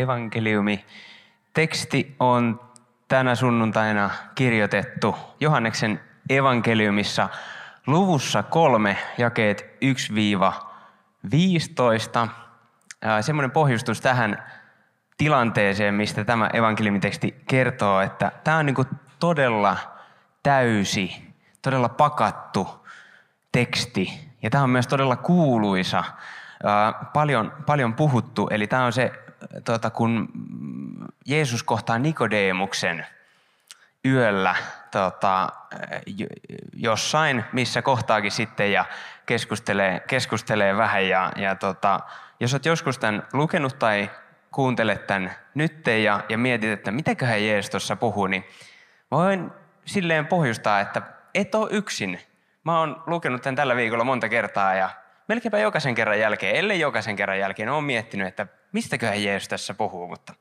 Evankeliumi. Teksti on tänä sunnuntaina kirjoitettu Johanneksen evankeliumissa luvussa kolme, jakeet 1-15. Semmoinen pohjustus tähän tilanteeseen, mistä tämä evankeliumiteksti kertoo, että tämä on niin todella täysi, todella pakattu teksti. Ja tämä on myös todella kuuluisa, paljon, paljon puhuttu. Eli tämä on se tuota, kun Jeesus kohtaa Nikodeemuksen yöllä tota, jossain, missä kohtaakin sitten ja keskustelee, keskustelee vähän. Ja, ja tota, jos olet joskus tämän lukenut tai kuuntelet tämän nyt ja, ja mietit, että mitäköhän Jeesus tuossa puhuu, niin voin silleen pohjustaa, että et ole yksin. Mä oon lukenut tämän tällä viikolla monta kertaa ja melkeinpä jokaisen kerran jälkeen, ellei jokaisen kerran jälkeen, olen miettinyt, että mistäköhän Jeesus tässä puhuu. Mutta,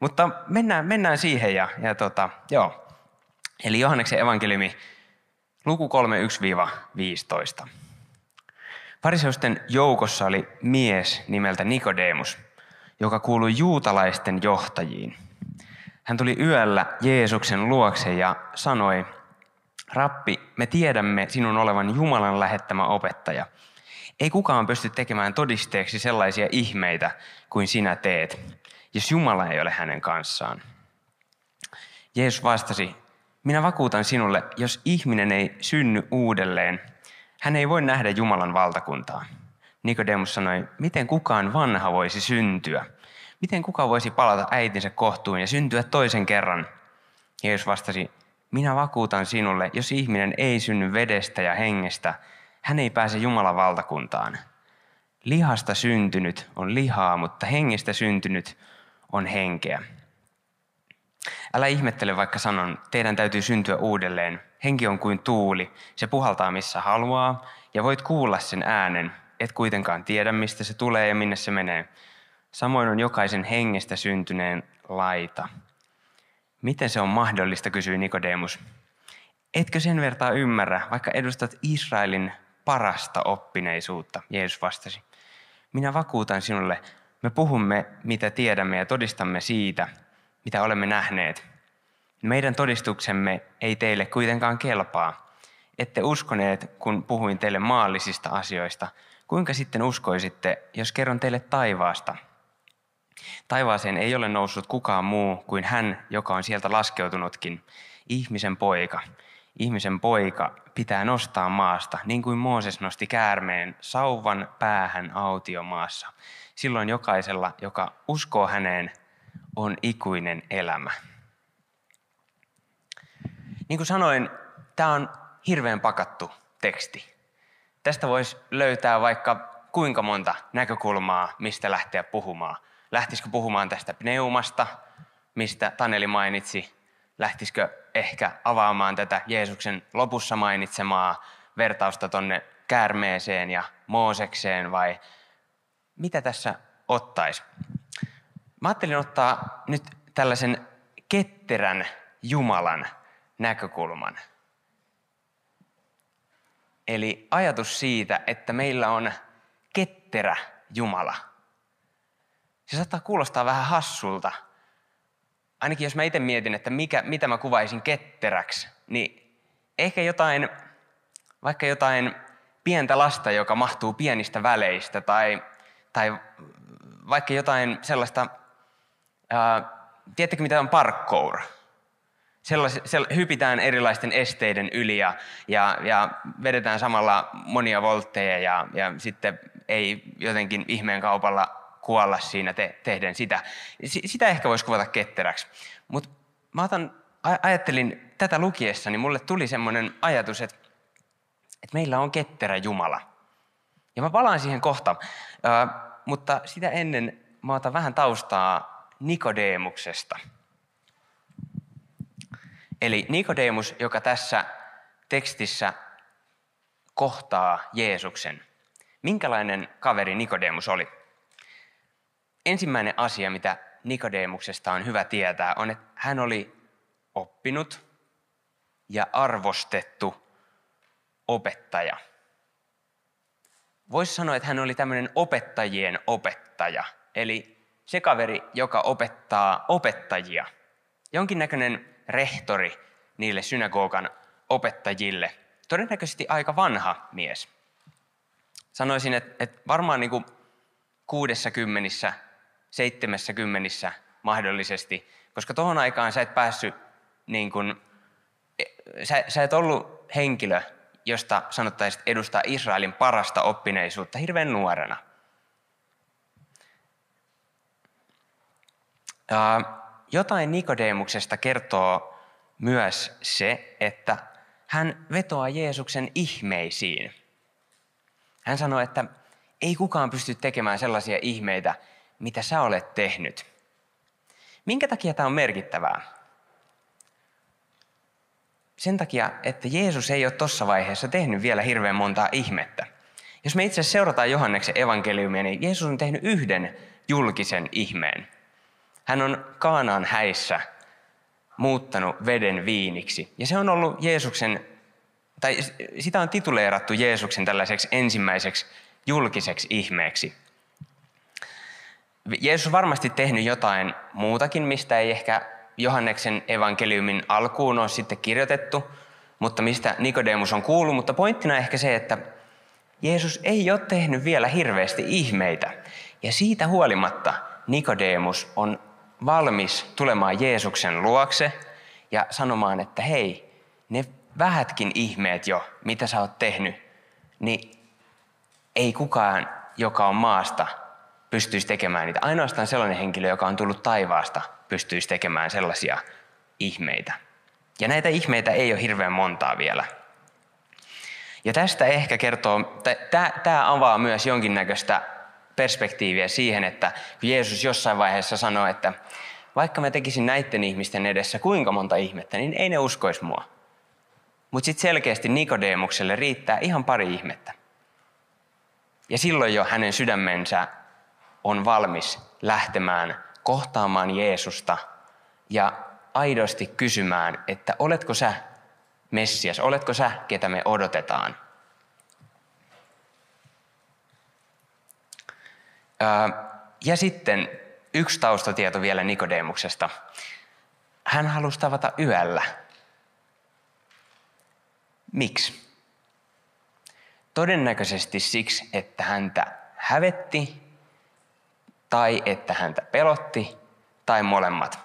mutta mennään, mennään siihen ja, ja tota, joo. Eli Johanneksen evankeliumi, luku 3.1-15. Fariseusten joukossa oli mies nimeltä Nikodemus, joka kuului juutalaisten johtajiin. Hän tuli yöllä Jeesuksen luokse ja sanoi, Rappi, me tiedämme sinun olevan Jumalan lähettämä opettaja – ei kukaan pysty tekemään todisteeksi sellaisia ihmeitä kuin sinä teet, jos Jumala ei ole hänen kanssaan. Jeesus vastasi, minä vakuutan sinulle, jos ihminen ei synny uudelleen, hän ei voi nähdä Jumalan valtakuntaa. Nikodemus sanoi, miten kukaan vanha voisi syntyä? Miten kukaan voisi palata äitinsä kohtuun ja syntyä toisen kerran? Jeesus vastasi, minä vakuutan sinulle, jos ihminen ei synny vedestä ja hengestä, hän ei pääse Jumalan valtakuntaan. Lihasta syntynyt on lihaa, mutta hengestä syntynyt on henkeä. Älä ihmettele, vaikka sanon, teidän täytyy syntyä uudelleen. Henki on kuin tuuli, se puhaltaa missä haluaa, ja voit kuulla sen äänen, et kuitenkaan tiedä, mistä se tulee ja minne se menee. Samoin on jokaisen hengestä syntyneen laita. Miten se on mahdollista, kysyi Nikodemus. Etkö sen vertaa ymmärrä, vaikka edustat Israelin parasta oppineisuutta, Jeesus vastasi. Minä vakuutan sinulle, me puhumme mitä tiedämme ja todistamme siitä, mitä olemme nähneet. Meidän todistuksemme ei teille kuitenkaan kelpaa. Ette uskoneet, kun puhuin teille maallisista asioista. Kuinka sitten uskoisitte, jos kerron teille taivaasta? Taivaaseen ei ole noussut kukaan muu kuin hän, joka on sieltä laskeutunutkin, ihmisen poika. Ihmisen poika pitää nostaa maasta, niin kuin Mooses nosti käärmeen sauvan päähän autiomaassa. Silloin jokaisella, joka uskoo häneen, on ikuinen elämä. Niin kuin sanoin, tämä on hirveän pakattu teksti. Tästä voisi löytää vaikka kuinka monta näkökulmaa, mistä lähteä puhumaan. Lähtisikö puhumaan tästä pneumasta, mistä Taneli mainitsi, lähtisikö ehkä avaamaan tätä Jeesuksen lopussa mainitsemaa vertausta tonne käärmeeseen ja Moosekseen vai mitä tässä ottaisi? Mä ajattelin ottaa nyt tällaisen ketterän Jumalan näkökulman. Eli ajatus siitä, että meillä on ketterä Jumala. Se saattaa kuulostaa vähän hassulta, ainakin jos mä itse mietin, että mikä, mitä mä kuvaisin ketteräksi, niin ehkä jotain, vaikka jotain pientä lasta, joka mahtuu pienistä väleistä, tai, tai vaikka jotain sellaista, ää, tiedättekö mitä on parkour? Sellais, sell, hypitään erilaisten esteiden yli ja, ja, ja vedetään samalla monia voltteja ja, ja sitten ei jotenkin ihmeen kaupalla kuolla siinä te, tehden sitä. Sitä ehkä voisi kuvata ketteräksi. Mutta mä otan, ajattelin tätä lukiessa, niin mulle tuli semmoinen ajatus, että, että meillä on ketterä Jumala. Ja mä palaan siihen kohta. mutta sitä ennen mä otan vähän taustaa Nikodeemuksesta. Eli Nikodemus, joka tässä tekstissä kohtaa Jeesuksen. Minkälainen kaveri Nikodemus oli? Ensimmäinen asia, mitä Nikodemuksesta on hyvä tietää, on, että hän oli oppinut ja arvostettu opettaja. Voisi sanoa, että hän oli tämmöinen opettajien opettaja, eli se kaveri, joka opettaa opettajia. Jonkinnäköinen rehtori niille synagogan opettajille. Todennäköisesti aika vanha mies. Sanoisin, että, että varmaan niin kuin kuudessa kymmenissä, seitsemässä kymmenissä mahdollisesti, koska tuohon aikaan sä et päässyt, niin kuin, sä, sä et ollut henkilö, josta sanottaisiin edustaa Israelin parasta oppineisuutta hirveän nuorena. Jotain Nikodemuksesta kertoo myös se, että hän vetoaa Jeesuksen ihmeisiin. Hän sanoi, että ei kukaan pysty tekemään sellaisia ihmeitä, mitä sä olet tehnyt. Minkä takia tämä on merkittävää? Sen takia, että Jeesus ei ole tuossa vaiheessa tehnyt vielä hirveän montaa ihmettä. Jos me itse seurataan Johanneksen evankeliumia, niin Jeesus on tehnyt yhden julkisen ihmeen. Hän on Kaanaan häissä muuttanut veden viiniksi. Ja se on ollut Jeesuksen, tai sitä on tituleerattu Jeesuksen tällaiseksi ensimmäiseksi julkiseksi ihmeeksi. Jeesus on varmasti tehnyt jotain muutakin, mistä ei ehkä Johanneksen evankeliumin alkuun ole sitten kirjoitettu, mutta mistä Nikodemus on kuullut. Mutta pointtina ehkä se, että Jeesus ei ole tehnyt vielä hirveästi ihmeitä. Ja siitä huolimatta Nikodemus on valmis tulemaan Jeesuksen luokse ja sanomaan, että hei, ne vähätkin ihmeet jo, mitä sä oot tehnyt, niin ei kukaan, joka on maasta, pystyisi tekemään niitä. Ainoastaan sellainen henkilö, joka on tullut taivaasta, pystyisi tekemään sellaisia ihmeitä. Ja näitä ihmeitä ei ole hirveän montaa vielä. Ja tästä ehkä kertoo, tämä avaa myös jonkinnäköistä perspektiiviä siihen, että Jeesus jossain vaiheessa sanoi, että vaikka mä tekisin näiden ihmisten edessä kuinka monta ihmettä, niin ei ne uskoisi mua. Mutta sitten selkeästi Nikodemukselle riittää ihan pari ihmettä. Ja silloin jo hänen sydämensä on valmis lähtemään kohtaamaan Jeesusta ja aidosti kysymään, että oletko sä Messias, oletko sä, ketä me odotetaan. Ja sitten yksi taustatieto vielä Nikodemuksesta. Hän halusi tavata yöllä. Miksi? Todennäköisesti siksi, että häntä hävetti tai että häntä pelotti tai molemmat.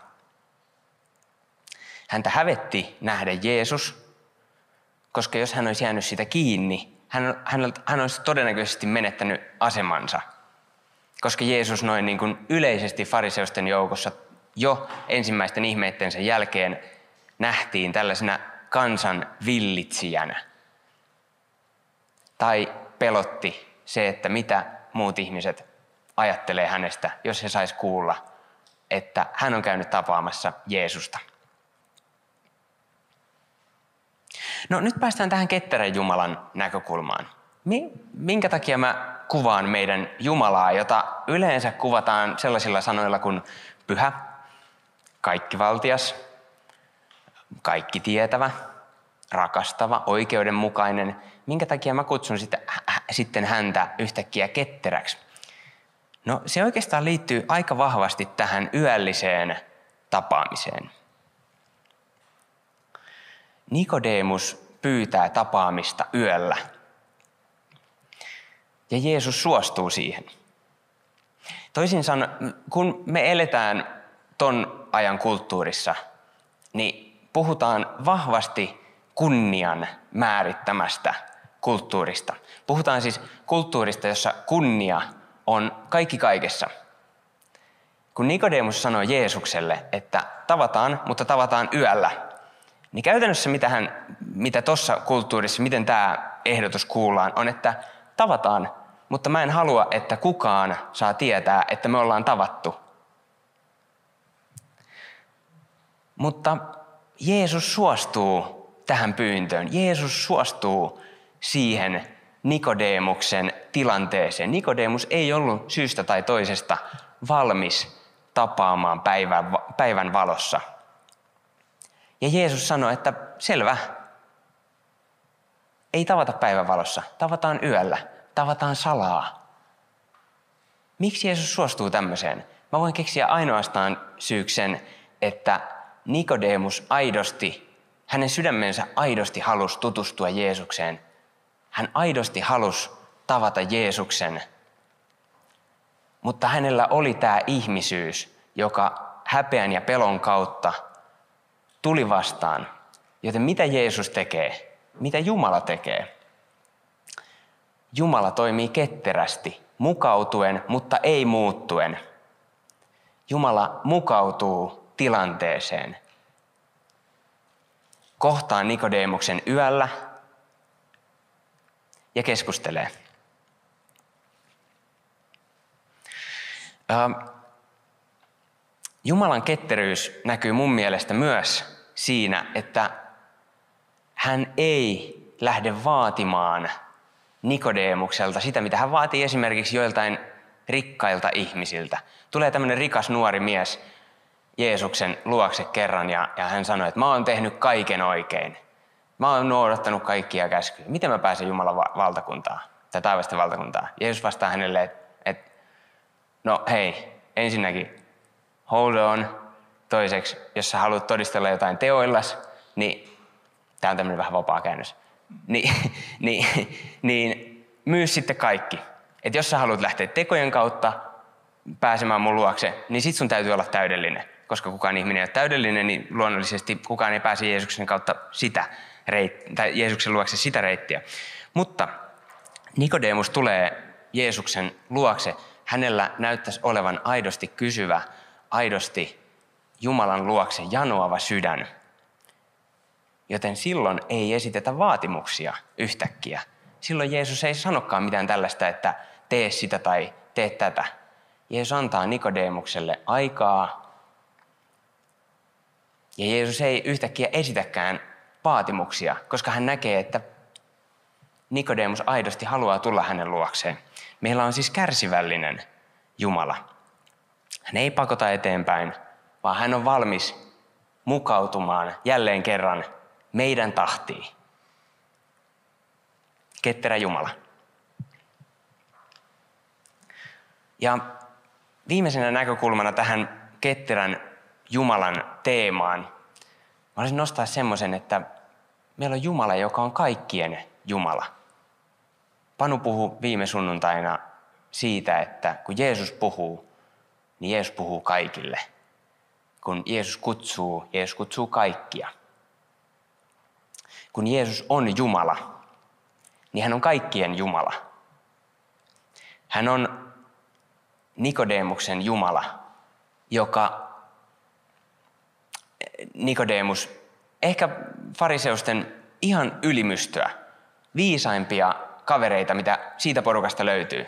Häntä hävetti nähdä Jeesus, koska jos hän olisi jäänyt sitä kiinni, hän, hän, hän olisi todennäköisesti menettänyt asemansa – koska Jeesus noin niin kuin yleisesti fariseusten joukossa jo ensimmäisten ihmeittensä jälkeen nähtiin tällaisena kansan villitsijänä. Tai pelotti se, että mitä muut ihmiset ajattelee hänestä, jos he sais kuulla, että hän on käynyt tapaamassa Jeesusta. No nyt päästään tähän ketterän Jumalan näkökulmaan. Minkä takia mä kuvaan meidän Jumalaa, jota yleensä kuvataan sellaisilla sanoilla kuin pyhä, kaikkivaltias, kaikki tietävä, rakastava, oikeudenmukainen. Minkä takia mä kutsun sitä, sitten häntä yhtäkkiä ketteräksi? No se oikeastaan liittyy aika vahvasti tähän yölliseen tapaamiseen. Nikodemus pyytää tapaamista yöllä – ja Jeesus suostuu siihen. Toisin sanoen, kun me eletään ton ajan kulttuurissa, niin puhutaan vahvasti kunnian määrittämästä kulttuurista. Puhutaan siis kulttuurista, jossa kunnia on kaikki kaikessa. Kun Nikodemus sanoi Jeesukselle, että tavataan, mutta tavataan yöllä, niin käytännössä mitä, hän, mitä tuossa kulttuurissa, miten tämä ehdotus kuullaan, on, että tavataan, mutta mä en halua, että kukaan saa tietää, että me ollaan tavattu. Mutta Jeesus suostuu tähän pyyntöön. Jeesus suostuu siihen Nikodemuksen tilanteeseen. Nikodemus ei ollut syystä tai toisesta valmis tapaamaan päivän, päivän valossa. Ja Jeesus sanoi, että selvä, ei tavata päivän valossa, tavataan yöllä, tavataan salaa. Miksi Jeesus suostuu tämmöiseen? Mä voin keksiä ainoastaan syyksen, että Nikodemus aidosti, hänen sydämensä aidosti halusi tutustua Jeesukseen. Hän aidosti halusi tavata Jeesuksen. Mutta hänellä oli tämä ihmisyys, joka häpeän ja pelon kautta tuli vastaan. Joten mitä Jeesus tekee? Mitä Jumala tekee? Jumala toimii ketterästi, mukautuen, mutta ei muuttuen. Jumala mukautuu tilanteeseen. Kohtaa Nikodemuksen yöllä ja keskustelee. Jumalan ketteryys näkyy mun mielestä myös siinä, että hän ei lähde vaatimaan Nikodemukselta sitä, mitä hän vaatii esimerkiksi joiltain rikkailta ihmisiltä. Tulee tämmöinen rikas nuori mies Jeesuksen luokse kerran ja, ja hän sanoi, että mä oon tehnyt kaiken oikein. Mä oon noudattanut kaikkia käskyjä. Miten mä pääsen Jumalan valtakuntaan tai taivasten valtakuntaan? Jeesus vastaa hänelle, että et, no hei, ensinnäkin hold on. Toiseksi, jos sä haluat todistella jotain teoillas, niin tämä on tämmöinen vähän vapaa käännös, niin, niin, niin myy sitten kaikki. Että jos sä haluat lähteä tekojen kautta pääsemään mun luokse, niin sit sun täytyy olla täydellinen. Koska kukaan ihminen ei ole täydellinen, niin luonnollisesti kukaan ei pääse Jeesuksen kautta sitä reitt- tai Jeesuksen luokse sitä reittiä. Mutta Nikodemus tulee Jeesuksen luokse. Hänellä näyttäisi olevan aidosti kysyvä, aidosti Jumalan luokse janoava sydän. Joten silloin ei esitetä vaatimuksia yhtäkkiä. Silloin Jeesus ei sanokaan mitään tällaista, että tee sitä tai tee tätä. Jeesus antaa Nikodemukselle aikaa. Ja Jeesus ei yhtäkkiä esitäkään vaatimuksia, koska hän näkee, että Nikodemus aidosti haluaa tulla hänen luokseen. Meillä on siis kärsivällinen Jumala. Hän ei pakota eteenpäin, vaan hän on valmis mukautumaan jälleen kerran meidän tahtiin. Ketterä Jumala. Ja viimeisenä näkökulmana tähän ketterän Jumalan teemaan, mä haluaisin nostaa semmoisen, että meillä on Jumala, joka on kaikkien Jumala. Panu puhui viime sunnuntaina siitä, että kun Jeesus puhuu, niin Jeesus puhuu kaikille. Kun Jeesus kutsuu, Jeesus kutsuu kaikkia kun Jeesus on Jumala, niin hän on kaikkien Jumala. Hän on Nikodemuksen Jumala, joka Nikodemus, ehkä fariseusten ihan ylimystöä, viisaimpia kavereita, mitä siitä porukasta löytyy.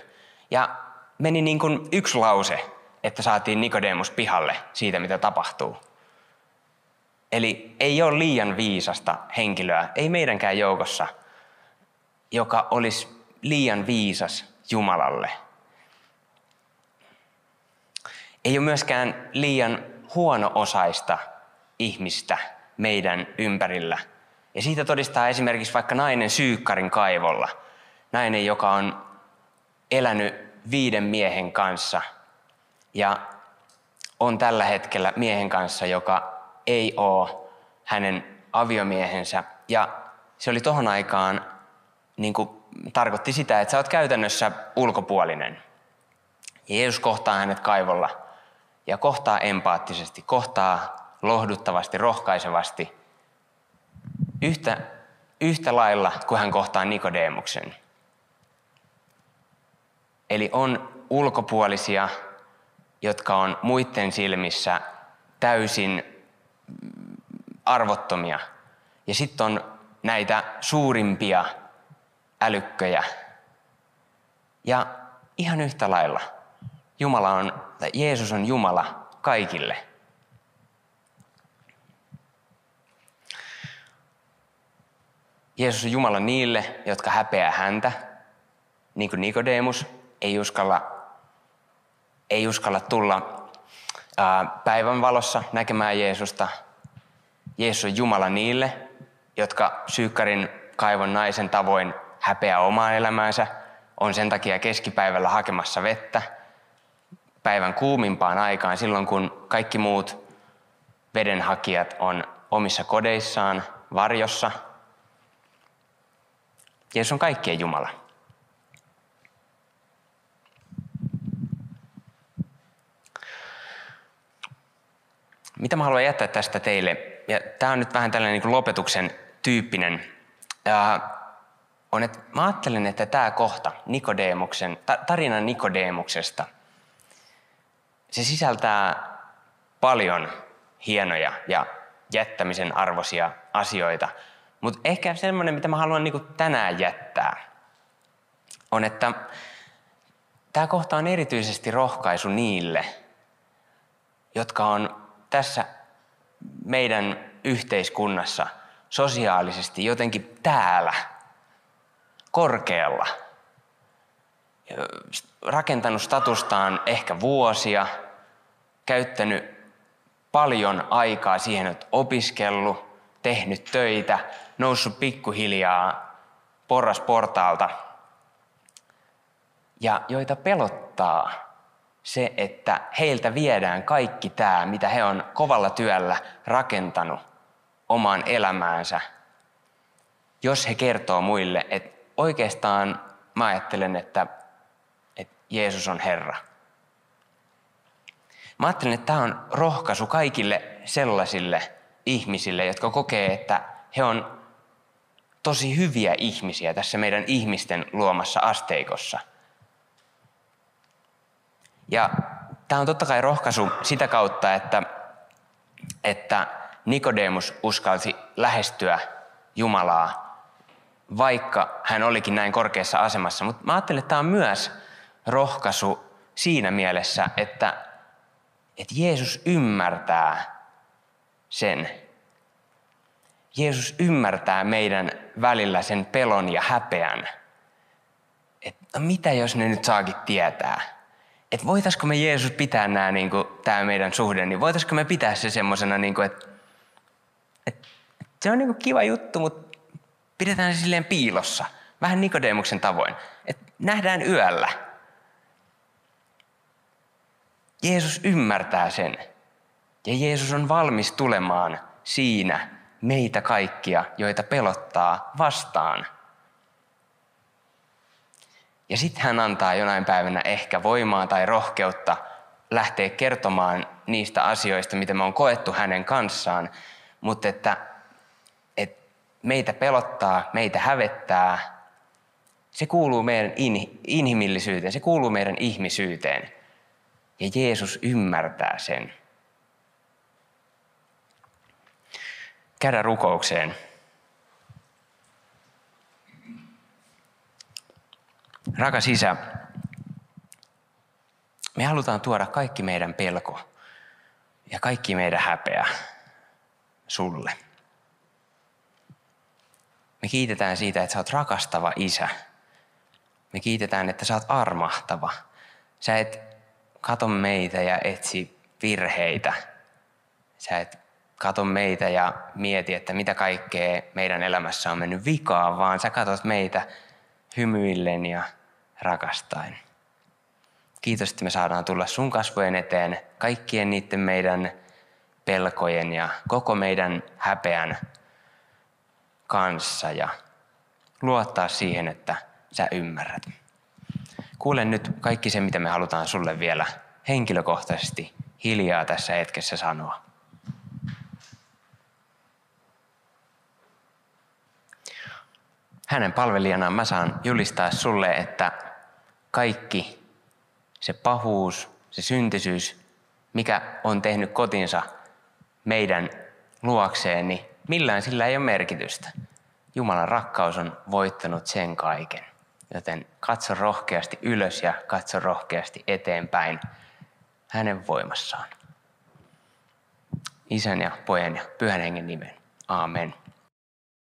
Ja meni niin kuin yksi lause, että saatiin Nikodemus pihalle siitä, mitä tapahtuu. Eli ei ole liian viisasta henkilöä, ei meidänkään joukossa, joka olisi liian viisas Jumalalle. Ei ole myöskään liian huono-osaista ihmistä meidän ympärillä. Ja siitä todistaa esimerkiksi vaikka nainen Syykkarin kaivolla. Nainen, joka on elänyt viiden miehen kanssa ja on tällä hetkellä miehen kanssa, joka ei ole hänen aviomiehensä. Ja se oli tohon aikaan, niin kuin, tarkoitti sitä, että sä oot käytännössä ulkopuolinen. Ja Jeesus kohtaa hänet kaivolla ja kohtaa empaattisesti, kohtaa lohduttavasti, rohkaisevasti, yhtä, yhtä lailla kuin hän kohtaa Nikodemuksen. Eli on ulkopuolisia, jotka on muiden silmissä täysin arvottomia. Ja sitten on näitä suurimpia älykköjä. Ja ihan yhtä lailla Jumala on, tai Jeesus on Jumala kaikille. Jeesus on Jumala niille, jotka häpeää häntä, niin kuin Nikodemus ei uskalla, ei uskalla tulla päivän valossa näkemään Jeesusta. Jeesus on Jumala niille, jotka syykkarin kaivon naisen tavoin häpeää omaa elämäänsä, on sen takia keskipäivällä hakemassa vettä päivän kuumimpaan aikaan, silloin kun kaikki muut vedenhakijat on omissa kodeissaan, varjossa. Jeesus on kaikkien Jumala. Mitä mä haluan jättää tästä teille? Ja tämä on nyt vähän tällainen niin lopetuksen tyyppinen. Ja on, että mä ajattelen, että tämä kohta Nikodemuksen, tarina Nikodemuksesta, se sisältää paljon hienoja ja jättämisen arvoisia asioita. Mutta ehkä semmoinen, mitä mä haluan niin tänään jättää, on, että tämä kohta on erityisesti rohkaisu niille, jotka on tässä meidän yhteiskunnassa sosiaalisesti jotenkin täällä, korkealla, rakentanut statustaan ehkä vuosia, käyttänyt paljon aikaa siihen, että opiskellut, tehnyt töitä, noussut pikkuhiljaa porras portaalta ja joita pelottaa se, että heiltä viedään kaikki tämä, mitä he on kovalla työllä rakentanut omaan elämäänsä, jos he kertoo muille, että oikeastaan mä ajattelen, että, että Jeesus on Herra. Mä ajattelen, että tämä on rohkaisu kaikille sellaisille ihmisille, jotka kokee, että he on tosi hyviä ihmisiä tässä meidän ihmisten luomassa asteikossa. Ja tämä on totta kai rohkaisu sitä kautta, että, että Nikodemus uskalsi lähestyä Jumalaa, vaikka hän olikin näin korkeassa asemassa. Mutta mä ajattelen, että tämä on myös rohkaisu siinä mielessä, että, että Jeesus ymmärtää sen. Jeesus ymmärtää meidän välillä sen pelon ja häpeän. Että no mitä jos ne nyt saakin tietää? Että voitaisiko me Jeesus pitää nämä, niin kuin, tämä meidän suhde, niin voitaisiko me pitää se semmoisena, niin että et, se on niinku kiva juttu, mutta pidetään se silleen piilossa. Vähän Nikodemuksen tavoin. Et nähdään yöllä. Jeesus ymmärtää sen. Ja Jeesus on valmis tulemaan siinä meitä kaikkia, joita pelottaa vastaan. Ja sitten hän antaa jonain päivänä ehkä voimaa tai rohkeutta lähteä kertomaan niistä asioista, mitä me on koettu hänen kanssaan mutta että, että meitä pelottaa, meitä hävettää, se kuuluu meidän in, inhimillisyyteen, se kuuluu meidän ihmisyyteen. Ja Jeesus ymmärtää sen. Käydä rukoukseen. Rakas Isä, me halutaan tuoda kaikki meidän pelko ja kaikki meidän häpeä sulle. Me kiitetään siitä, että sä oot rakastava isä. Me kiitetään, että sä oot armahtava. Sä et kato meitä ja etsi virheitä. Sä et kato meitä ja mieti, että mitä kaikkea meidän elämässä on mennyt vikaan, vaan sä katot meitä hymyillen ja rakastain. Kiitos, että me saadaan tulla sun kasvojen eteen kaikkien niiden meidän pelkojen ja koko meidän häpeän kanssa ja luottaa siihen, että sä ymmärrät. Kuule nyt kaikki se, mitä me halutaan sulle vielä henkilökohtaisesti hiljaa tässä hetkessä sanoa. Hänen palvelijana mä saan julistaa sulle, että kaikki se pahuus, se syntisyys, mikä on tehnyt kotinsa meidän luokseen, niin millään sillä ei ole merkitystä. Jumalan rakkaus on voittanut sen kaiken. Joten katso rohkeasti ylös ja katso rohkeasti eteenpäin hänen voimassaan. Isän ja pojan ja pyhän hengen nimen. Amen.